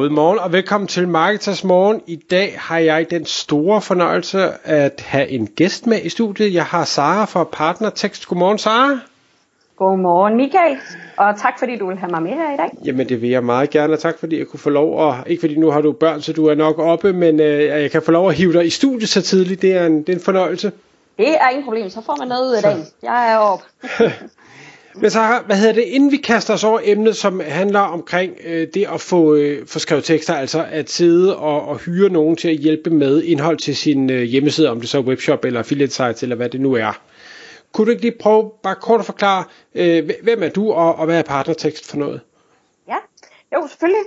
Godmorgen og velkommen til Marketers Morgen. I dag har jeg den store fornøjelse at have en gæst med i studiet. Jeg har Sara fra Partner Text. Godmorgen Sara. Godmorgen Michael, og tak fordi du vil have mig med her i dag. Jamen det vil jeg meget gerne, og tak fordi jeg kunne få lov, og ikke fordi nu har du børn, så du er nok oppe, men øh, jeg kan få lov at hive dig i studiet så tidligt. Det er en, det er en fornøjelse. Det er ingen problem, så får man noget ud af dagen. Jeg er oppe. Men så, hvad hedder det, inden vi kaster os over emnet, som handler omkring øh, det at få, øh, få skrevet tekster, altså at sidde og, og hyre nogen til at hjælpe med indhold til sin øh, hjemmeside, om det så er webshop eller affiliate sites eller hvad det nu er. Kunne du ikke lige prøve bare kort at forklare, øh, hvem er du, og, og hvad er partnertekst for noget? Ja, jo selvfølgelig.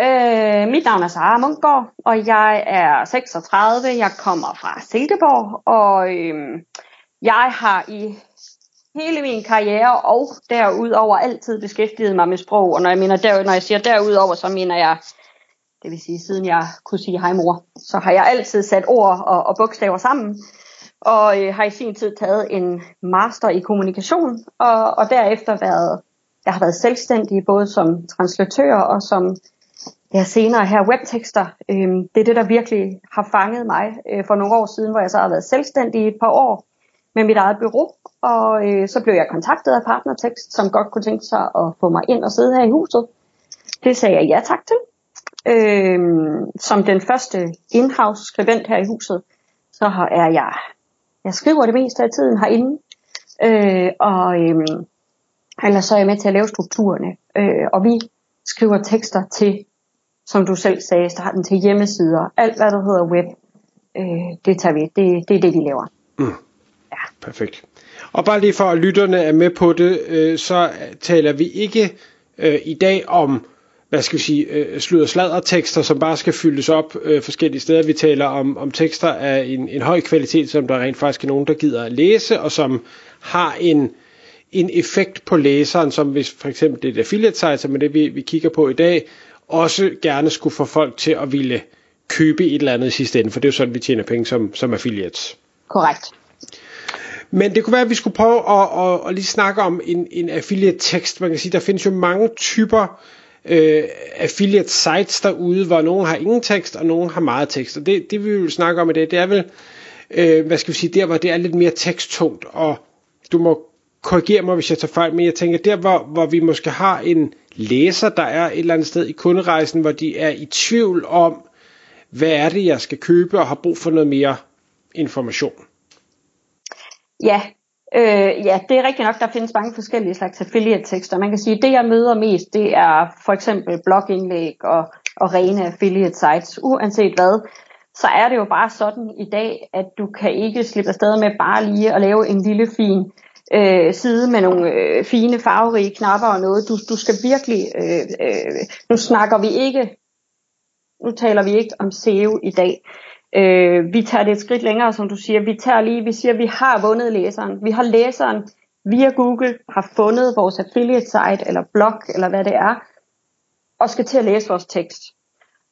Øh, mit navn er Sara Munkgaard, og jeg er 36. Jeg kommer fra Silkeborg, og øh, jeg har i hele min karriere og derudover altid beskæftiget mig med sprog. Og når jeg, mener der, når jeg siger derudover, så mener jeg, det vil sige siden jeg kunne sige hej mor, så har jeg altid sat ord og, og bogstaver sammen. Og øh, har i sin tid taget en master i kommunikation, og, og derefter været, jeg har været selvstændig både som translatør og som ja, senere her webtekster. Øh, det er det, der virkelig har fanget mig øh, for nogle år siden, hvor jeg så har været selvstændig i et par år med mit eget bureau, og øh, så blev jeg kontaktet af Partnertekst, som godt kunne tænke sig at få mig ind og sidde her i huset. Det sagde jeg ja tak til. Øh, som den første in-house skribent her i huset, så er jeg, jeg skriver det meste af tiden herinde, øh, og øh, ellers så er jeg med til at lave strukturerne, øh, og vi skriver tekster til, som du selv sagde, starten til hjemmesider, alt hvad der hedder web, øh, det tager vi, det, det er det vi laver. Mm. Ja. Perfekt. Og bare lige for at lytterne er med på det, øh, så taler vi ikke øh, i dag om hvad skal vi sige, øh, sludder sladder tekster, som bare skal fyldes op øh, forskellige steder. Vi taler om, om tekster af en, en høj kvalitet, som der rent faktisk er nogen, der gider at læse, og som har en, en effekt på læseren, som hvis for eksempel det er affiliate site, som er det, vi, vi kigger på i dag, også gerne skulle få folk til at ville købe et eller andet i sidste ende, for det er jo sådan, vi tjener penge som, som affiliates. Korrekt. Men det kunne være, at vi skulle prøve at, at, at lige snakke om en, en affiliate tekst. Man kan sige, der findes jo mange typer øh, affiliate sites derude, hvor nogen har ingen tekst, og nogen har meget tekst. Og det, det vi vil snakke om i dag, det er vel, øh, hvad skal vi sige, der hvor det er lidt mere teksttungt, og du må korrigere mig, hvis jeg tager fejl, men jeg tænker, der hvor, hvor vi måske har en læser, der er et eller andet sted i kunderejsen, hvor de er i tvivl om, hvad er det, jeg skal købe, og har brug for noget mere information. Ja, øh, ja, det er rigtigt nok, der findes mange forskellige slags affiliate-tekster. Man kan sige, at det jeg møder mest, det er for eksempel blogindlæg og, og rene affiliate-sites. Uanset hvad, så er det jo bare sådan i dag, at du kan ikke slippe afsted med bare lige at lave en lille fin øh, side med nogle øh, fine farverige knapper og noget. Du, du skal virkelig, øh, øh, nu snakker vi ikke, nu taler vi ikke om SEO i dag. Øh, vi tager det et skridt længere, som du siger. Vi tager lige, vi siger, at vi har vundet læseren. Vi har læseren via Google, har fundet vores affiliate site, eller blog, eller hvad det er, og skal til at læse vores tekst.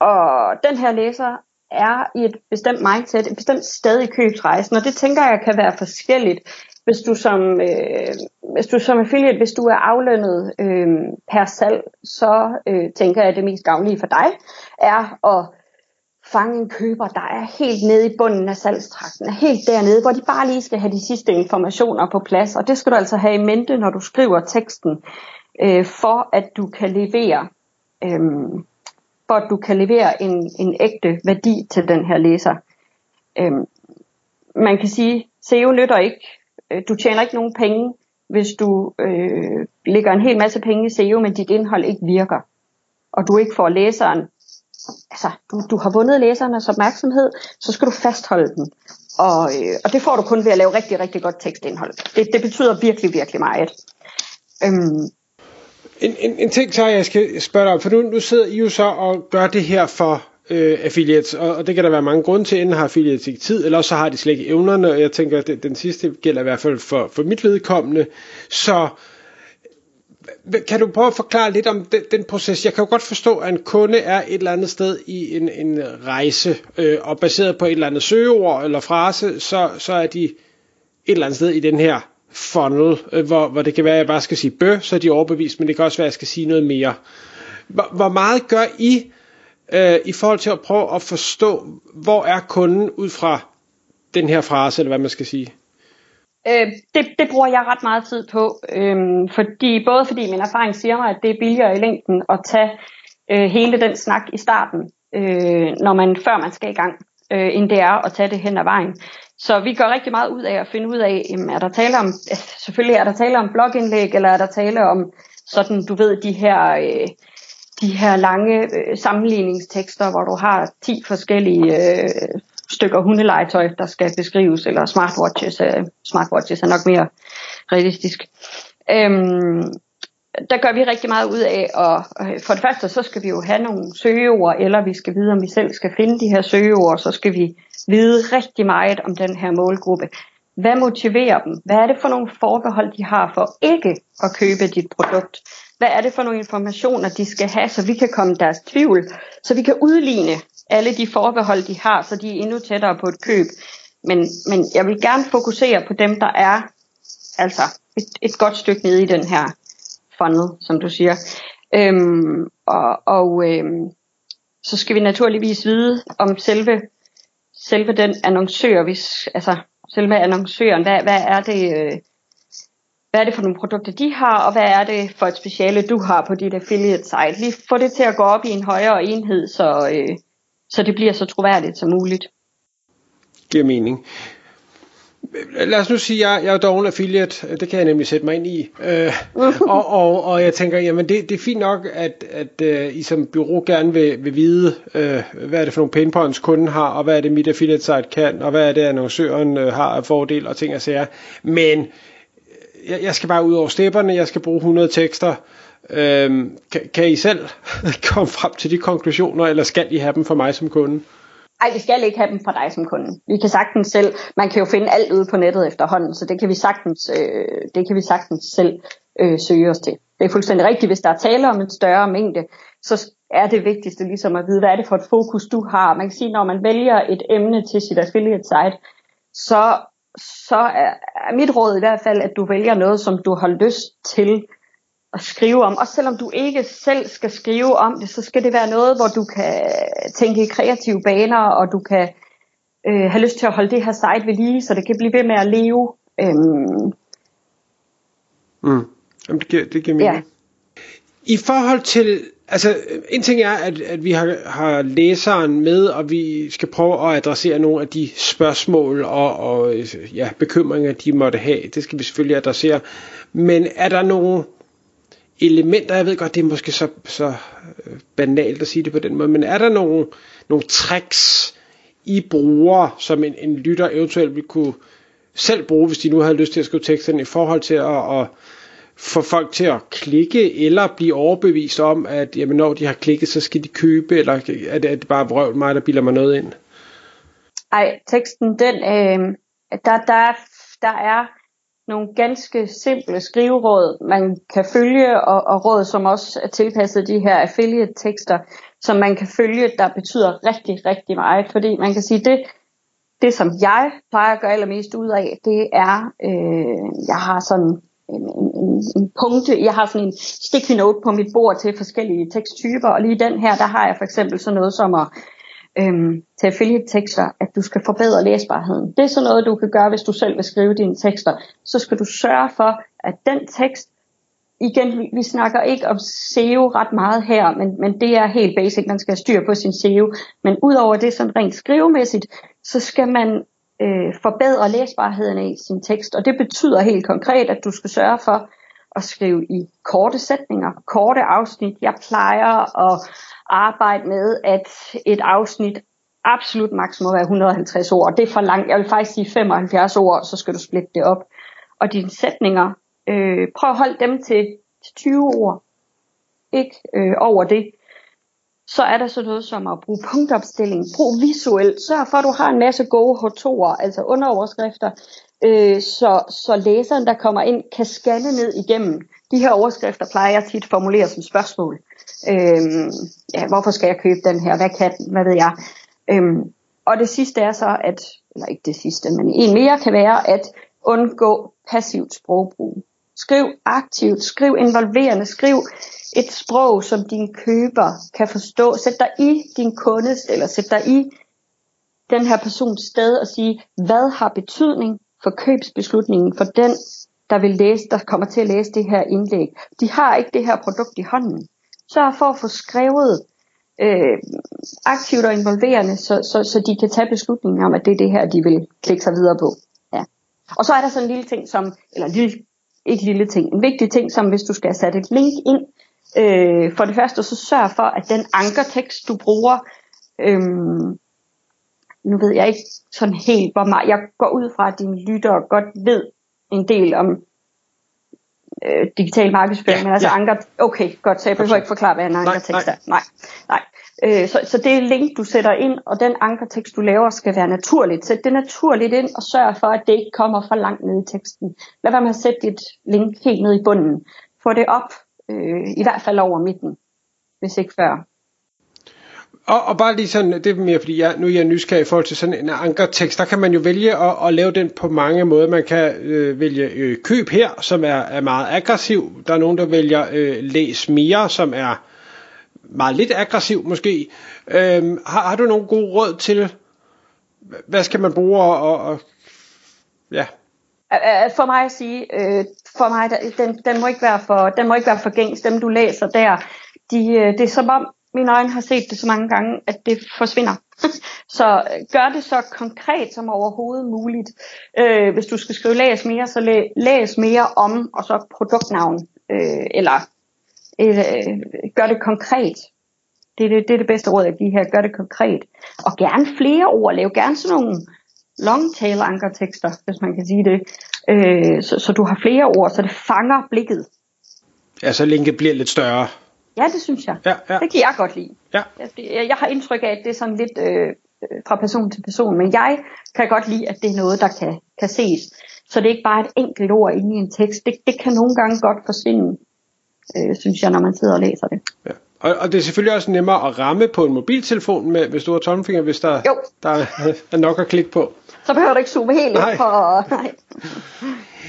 Og den her læser er i et bestemt mindset, et bestemt sted i købsrejsen, og det tænker jeg kan være forskelligt, hvis du som, øh, hvis du som affiliate, hvis du er aflønnet øh, per salg, så øh, tænker jeg, at det mest gavnlige for dig er at fange en køber, der er helt nede i bunden af salgstrakten, er helt dernede, hvor de bare lige skal have de sidste informationer på plads. Og det skal du altså have i mente, når du skriver teksten, øh, for at du kan levere, øh, for at du kan levere en, en ægte værdi til den her læser. Øh, man kan sige, SEO nytter ikke. Øh, du tjener ikke nogen penge, hvis du øh, lægger en hel masse penge i SEO, men dit indhold ikke virker. Og du ikke får læseren altså, du, du har vundet læsernes opmærksomhed, så skal du fastholde den. Og, øh, og det får du kun ved at lave rigtig, rigtig godt tekstindhold. Det, det betyder virkelig, virkelig meget. Øhm. En, en, en ting, så jeg skal spørge dig om, for nu, nu sidder I jo så og gør det her for øh, affiliates, og, og det kan der være mange grunde til, enten har affiliates ikke tid, eller så har de slet ikke evnerne, og jeg tænker, at den sidste gælder i hvert fald for, for mit vedkommende. Så kan du prøve at forklare lidt om den, den proces? Jeg kan jo godt forstå, at en kunde er et eller andet sted i en, en rejse, øh, og baseret på et eller andet søgeord eller frase, så, så er de et eller andet sted i den her funnel, øh, hvor, hvor det kan være, at jeg bare skal sige bø, så er de overbevist, men det kan også være, at jeg skal sige noget mere. Hvor, hvor meget gør I øh, i forhold til at prøve at forstå, hvor er kunden ud fra den her frase, eller hvad man skal sige? Øh, det, det bruger jeg ret meget tid på, øh, fordi, både fordi min erfaring siger mig, at det er billigere i længden at tage øh, hele den snak i starten, øh, når man, før man skal i gang, øh, end det er at tage det hen ad vejen. Så vi gør rigtig meget ud af at finde ud af, jamen, er der tale om, øh, selvfølgelig er der tale om blogindlæg, eller er der tale om sådan, du ved, de her, øh, de her lange øh, sammenligningstekster, hvor du har 10 forskellige øh, stykker hundelegetøj, der skal beskrives, eller smartwatches. Øh, smartwatches er nok mere realistisk. Øhm, der gør vi rigtig meget ud af, og øh, for det første, så skal vi jo have nogle søgeord, eller vi skal vide, om vi selv skal finde de her søgeord, så skal vi vide rigtig meget om den her målgruppe. Hvad motiverer dem? Hvad er det for nogle forbehold, de har for ikke at købe dit produkt? Hvad er det for nogle informationer, de skal have, så vi kan komme deres tvivl, så vi kan udligne alle de forbehold, de har, så de er endnu tættere på et køb. Men, men jeg vil gerne fokusere på dem, der er altså et, et godt stykke nede i den her funnel, som du siger. Øhm, og og øhm, så skal vi naturligvis vide om selve, selve den annoncør, hvis, altså selve annoncøren, hvad, hvad er det, øh, hvad er det for nogle produkter, de har, og hvad er det for et speciale, du har på dit affiliate site. Lige få det til at gå op i en højere enhed, så, øh, så det bliver så troværdigt som muligt. Giver mening. Lad os nu sige, at jeg, jeg er dog en affiliate, det kan jeg nemlig sætte mig ind i. Øh, og, og, og jeg tænker, jamen det, det er fint nok, at, at uh, I som bureau gerne vil, vil vide, uh, hvad er det for nogle pain points kunden har, og hvad er det mit affiliate site kan, og hvad er det annoncøren uh, har af fordel og ting og sager. Men jeg, jeg skal bare ud over stepperne, jeg skal bruge 100 tekster. Øhm, kan, kan I selv komme frem til de konklusioner, eller skal I have dem for mig som kunde? Nej, vi skal ikke have dem fra dig som kunde. Vi kan sagtens selv, man kan jo finde alt ude på nettet efterhånden, så det kan vi sagtens, øh, det kan vi sagtens selv øh, søge os til. Det er fuldstændig rigtigt, hvis der er tale om en større mængde, så er det vigtigste ligesom at vide, hvad er det for et fokus du har. Man kan sige, når man vælger et emne til sit affiliate site, så, så er, er mit råd i hvert fald, at du vælger noget, som du har lyst til at skrive om. Og selvom du ikke selv skal skrive om det, så skal det være noget, hvor du kan tænke i kreative baner, og du kan øh, have lyst til at holde det her site ved lige, så det kan blive ved med at leve. Øhm. Mm. Jamen, det giver, det giver mening. Ja. I forhold til, altså en ting er, at, at vi har, har læseren med, og vi skal prøve at adressere nogle af de spørgsmål og, og ja, bekymringer, de måtte have. Det skal vi selvfølgelig adressere. Men er der nogle elementer, jeg ved godt, det er måske så, så øh, banalt at sige det på den måde, men er der nogle, nogle tricks, I bruger, som en, en lytter eventuelt vil kunne selv bruge, hvis de nu havde lyst til at skrive teksten, i forhold til at, at få folk til at klikke, eller blive overbevist om, at jamen, når de har klikket, så skal de købe, eller er det, er det bare vrøvl mig, der bilder mig noget ind? Ej, teksten, den, øh, der, der, der er nogle ganske simple skriveråd, man kan følge, og, og råd, som også er tilpasset de her affiliate-tekster, som man kan følge, der betyder rigtig, rigtig meget. Fordi man kan sige, det, det som jeg plejer at gøre allermest ud af, det er, øh, jeg har sådan en, en, en punkte, jeg har sådan en sticky note på mit bord til forskellige teksttyper, og lige den her, der har jeg for eksempel sådan noget som at øhm, til affiliate-tekster, at du skal forbedre læsbarheden. Det er sådan noget, du kan gøre, hvis du selv vil skrive dine tekster. Så skal du sørge for, at den tekst, igen, vi, vi snakker ikke om SEO ret meget her, men, men det er helt basic, man skal have styr på sin SEO. Men udover det sådan rent skrivemæssigt, så skal man øh, forbedre læsbarheden i sin tekst, og det betyder helt konkret, at du skal sørge for at skrive i korte sætninger, korte afsnit. Jeg plejer at arbejde med, at et afsnit absolut maks må være 150 ord. Det er for langt. Jeg vil faktisk sige 75 ord, så skal du splitte det op. Og dine sætninger, øh, prøv at holde dem til, til 20 ord. Ikke øh, over det. Så er der sådan noget som at bruge punktopstilling, brug visuelt, sørg for, at du har en masse gode H2'er, altså underoverskrifter, øh, så, så læseren, der kommer ind, kan scanne ned igennem. De her overskrifter plejer jeg tit at formulere som spørgsmål. Øhm, ja, hvorfor skal jeg købe den her? Hvad kan den? Hvad ved jeg? Øhm, og det sidste er så, at, eller ikke det sidste, men en mere kan være at undgå passivt sprogbrug. Skriv aktivt, skriv involverende, skriv et sprog, som din køber kan forstå. Sæt dig i din kundes, eller sæt dig i den her persons sted og sige, hvad har betydning for købsbeslutningen for den, der vil læse, der kommer til at læse det her indlæg. De har ikke det her produkt i hånden. Så for at få skrevet øh, aktivt og involverende, så, så, så de kan tage beslutningen om, at det er det her, de vil klikke sig videre på. Ja. Og så er der sådan en lille ting som, eller lille, ikke lille ting, en vigtig ting som, hvis du skal sætte et link ind, øh, for det første, så sørg for, at den ankertekst, du bruger, øh, nu ved jeg ikke sådan helt, hvor meget, jeg går ud fra, at dine lyttere godt ved en del om øh, digital markedsføring, ja, men altså ja. anker, okay, godt, så jeg behøver ikke forklare, hvad en ankertekst er. Nej, nej. Øh, så, så det link, du sætter ind, og den ankertekst, du laver, skal være naturligt. Sæt det naturligt ind, og sørg for, at det ikke kommer for langt ned i teksten. Lad være med at sætte dit link helt ned i bunden. Få det op, øh, i hvert fald over midten, hvis ikke før. Og, og bare lige sådan, det er mere fordi, jeg, nu er jeg nysgerrig i forhold til sådan en ankertekst, der kan man jo vælge at, at lave den på mange måder. Man kan øh, vælge øh, køb her, som er, er meget aggressiv. Der er nogen, der vælger øh, læs mere, som er meget lidt aggressiv måske. Øh, har, har du nogle gode råd til, hvad skal man bruge og, og ja, for mig at sige, øh, for mig, den, den, må ikke være for, den må ikke være for gængs, dem du læser der, de, øh, det er som om, mine øjne har set det så mange gange, at det forsvinder. så øh, gør det så konkret som overhovedet muligt. Øh, hvis du skal skrive læs mere, så læ, læs mere om, og så produktnavn. Øh, eller øh, gør det konkret. Det er det, det er det bedste råd, jeg giver her. Gør det konkret. Og gerne flere ord. Lav gerne sådan nogle long tail ankertekster, hvis man kan sige det. Øh, så, så du har flere ord, så det fanger blikket. Ja, så linket bliver lidt større. Ja, det synes jeg. Ja, ja. Det kan jeg godt lide. Ja. Jeg, jeg har indtryk af, at det er sådan lidt øh, fra person til person, men jeg kan godt lide, at det er noget, der kan, kan ses. Så det er ikke bare et enkelt ord inde i en tekst. Det, det kan nogle gange godt forsvinde, øh, synes jeg, når man sidder og læser det. Ja. Og, og det er selvfølgelig også nemmere at ramme på en mobiltelefon med, hvis du har tommelfinger, hvis der, jo. der er nok at klikke på. Så behøver du ikke zoome helt ind for... Nej.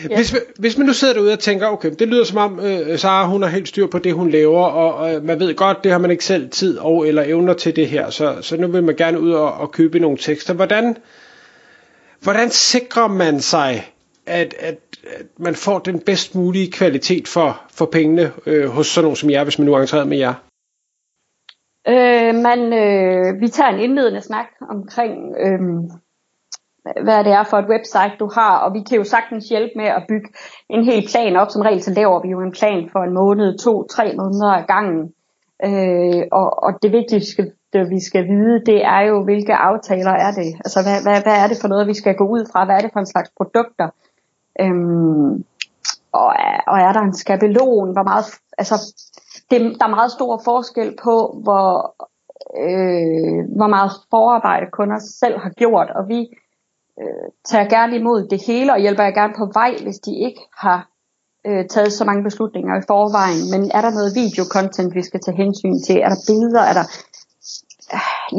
Ja. Hvis, hvis man nu sidder derude og tænker, okay, det lyder som om øh, Sara hun har helt styr på det, hun laver, og, og man ved godt, det har man ikke selv tid og eller evner til det her, så, så nu vil man gerne ud og, og købe nogle tekster. Hvordan, hvordan sikrer man sig, at, at, at man får den bedst mulige kvalitet for, for pengene øh, hos sådan nogen som jer, hvis man nu er med jer? Øh, man, øh, vi tager en indledende snak omkring... Øh, hvad det er for et website, du har, og vi kan jo sagtens hjælpe med at bygge en hel plan op. Som regel så laver vi jo en plan for en måned, to, tre måneder ad gangen. Øh, og, og det vigtigste, det vi skal vide, det er jo, hvilke aftaler er det? Altså, hvad, hvad, hvad er det for noget, vi skal gå ud fra? Hvad er det for en slags produkter? Øhm, og, og er der en skabelon? Hvor meget, altså, det, der er meget stor forskel på, hvor, øh, hvor meget forarbejde kunder selv har gjort, og vi øh, tager gerne imod det hele og hjælper jeg gerne på vej, hvis de ikke har øh, taget så mange beslutninger i forvejen. Men er der noget videokontent, vi skal tage hensyn til? Er der billeder? Er der...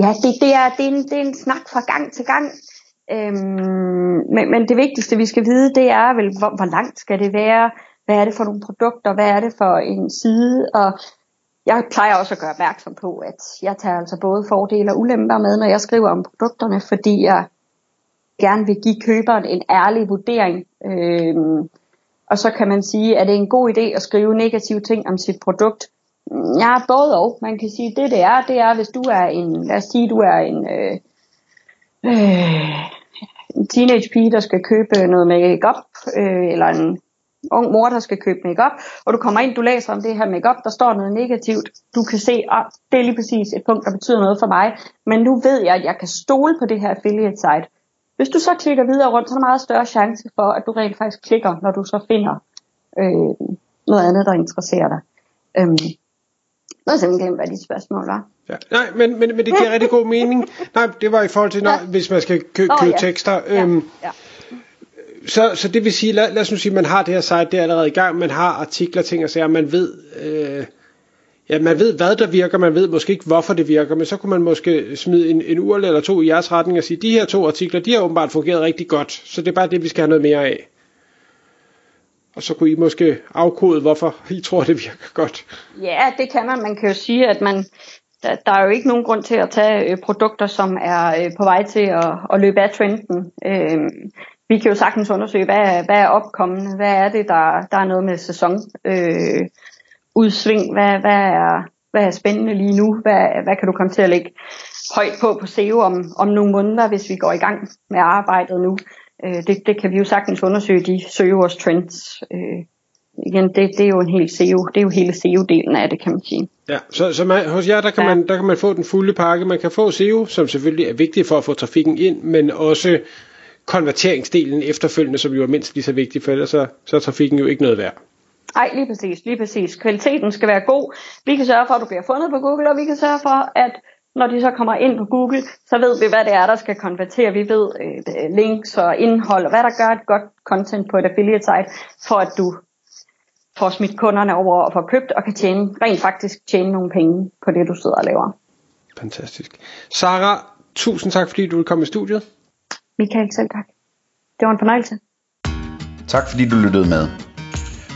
Ja, det, det, er, det, er en, det er en snak fra gang til gang. Øhm, men, men det vigtigste, vi skal vide, det er vel, hvor, hvor langt skal det være? Hvad er det for nogle produkter? Hvad er det for en side? Og jeg plejer også at gøre opmærksom på, at jeg tager altså både fordele og ulemper med, når jeg skriver om produkterne, fordi jeg gerne vil give køberen en ærlig vurdering. Øh, og så kan man sige, at det er en god idé at skrive negative ting om sit produkt. Ja, både og. Man kan sige, at det det er, det er, hvis du er en, lad os sige, du er en, øh, øh, en teenage pige, der skal købe noget makeup, øh, eller en ung mor, der skal købe makeup, og du kommer ind, du læser om det her makeup, der står noget negativt. Du kan se, at det er lige præcis et punkt, der betyder noget for mig, men nu ved jeg, at jeg kan stole på det her affiliate site. Hvis du så klikker videre rundt, så er der meget større chance for, at du rent faktisk klikker, når du så finder øh, noget andet, der interesserer dig. Øhm, nu har jeg simpelthen glemt, hvad dit spørgsmål var. Ja, nej, men, men, men det giver rigtig god mening. Nej, det var i forhold til, når, ja. hvis man skal kø- købe oh, ja. tekster. Øhm, ja. Ja. Så, så det vil sige, lad, lad os nu sige, at man har det her site, det er allerede i gang, man har artikler, ting og sager, man ved, øh, ja, man ved, hvad der virker, man ved måske ikke, hvorfor det virker, men så kunne man måske smide en, en url eller to i jeres retning og sige, de her to artikler, de har åbenbart fungeret rigtig godt, så det er bare det, vi skal have noget mere af. Og så kunne I måske afkode, hvorfor I tror, det virker godt. Ja, det kan man. Man kan jo sige, at man, der, der er jo ikke nogen grund til at tage øh, produkter, som er øh, på vej til at, at løbe af trenden. Øh, vi kan jo sagtens undersøge, hvad, hvad er opkommende, hvad er det, der, der er noget med sæson, øh, udsving, hvad, hvad, er, hvad er spændende lige nu, hvad, hvad kan du komme til at lægge højt på på SEO om, om nogle måneder, hvis vi går i gang med arbejdet nu. Øh, det, det kan vi jo sagtens undersøge, de søgeords trends. Øh, igen, det, det er jo en hel SEO, det er jo hele SEO-delen af det, kan man sige. Ja, så, så man, hos jer, der kan, ja. man, der kan man få den fulde pakke. Man kan få SEO, som selvfølgelig er vigtigt for at få trafikken ind, men også konverteringsdelen efterfølgende, som jo er mindst lige så vigtig, for ellers så, så er trafikken jo ikke noget værd. Nej, lige præcis, lige præcis. Kvaliteten skal være god. Vi kan sørge for, at du bliver fundet på Google, og vi kan sørge for, at når de så kommer ind på Google, så ved vi, hvad det er, der skal konvertere. Vi ved øh, links og indhold, og hvad der gør et godt content på et affiliate site, for at du får smidt kunderne over og får købt, og kan tjene, rent faktisk tjene nogle penge på det, du sidder og laver. Fantastisk. Sara, tusind tak, fordi du vil komme i studiet. Michael, selv tak. Det var en fornøjelse. Tak fordi du lyttede med.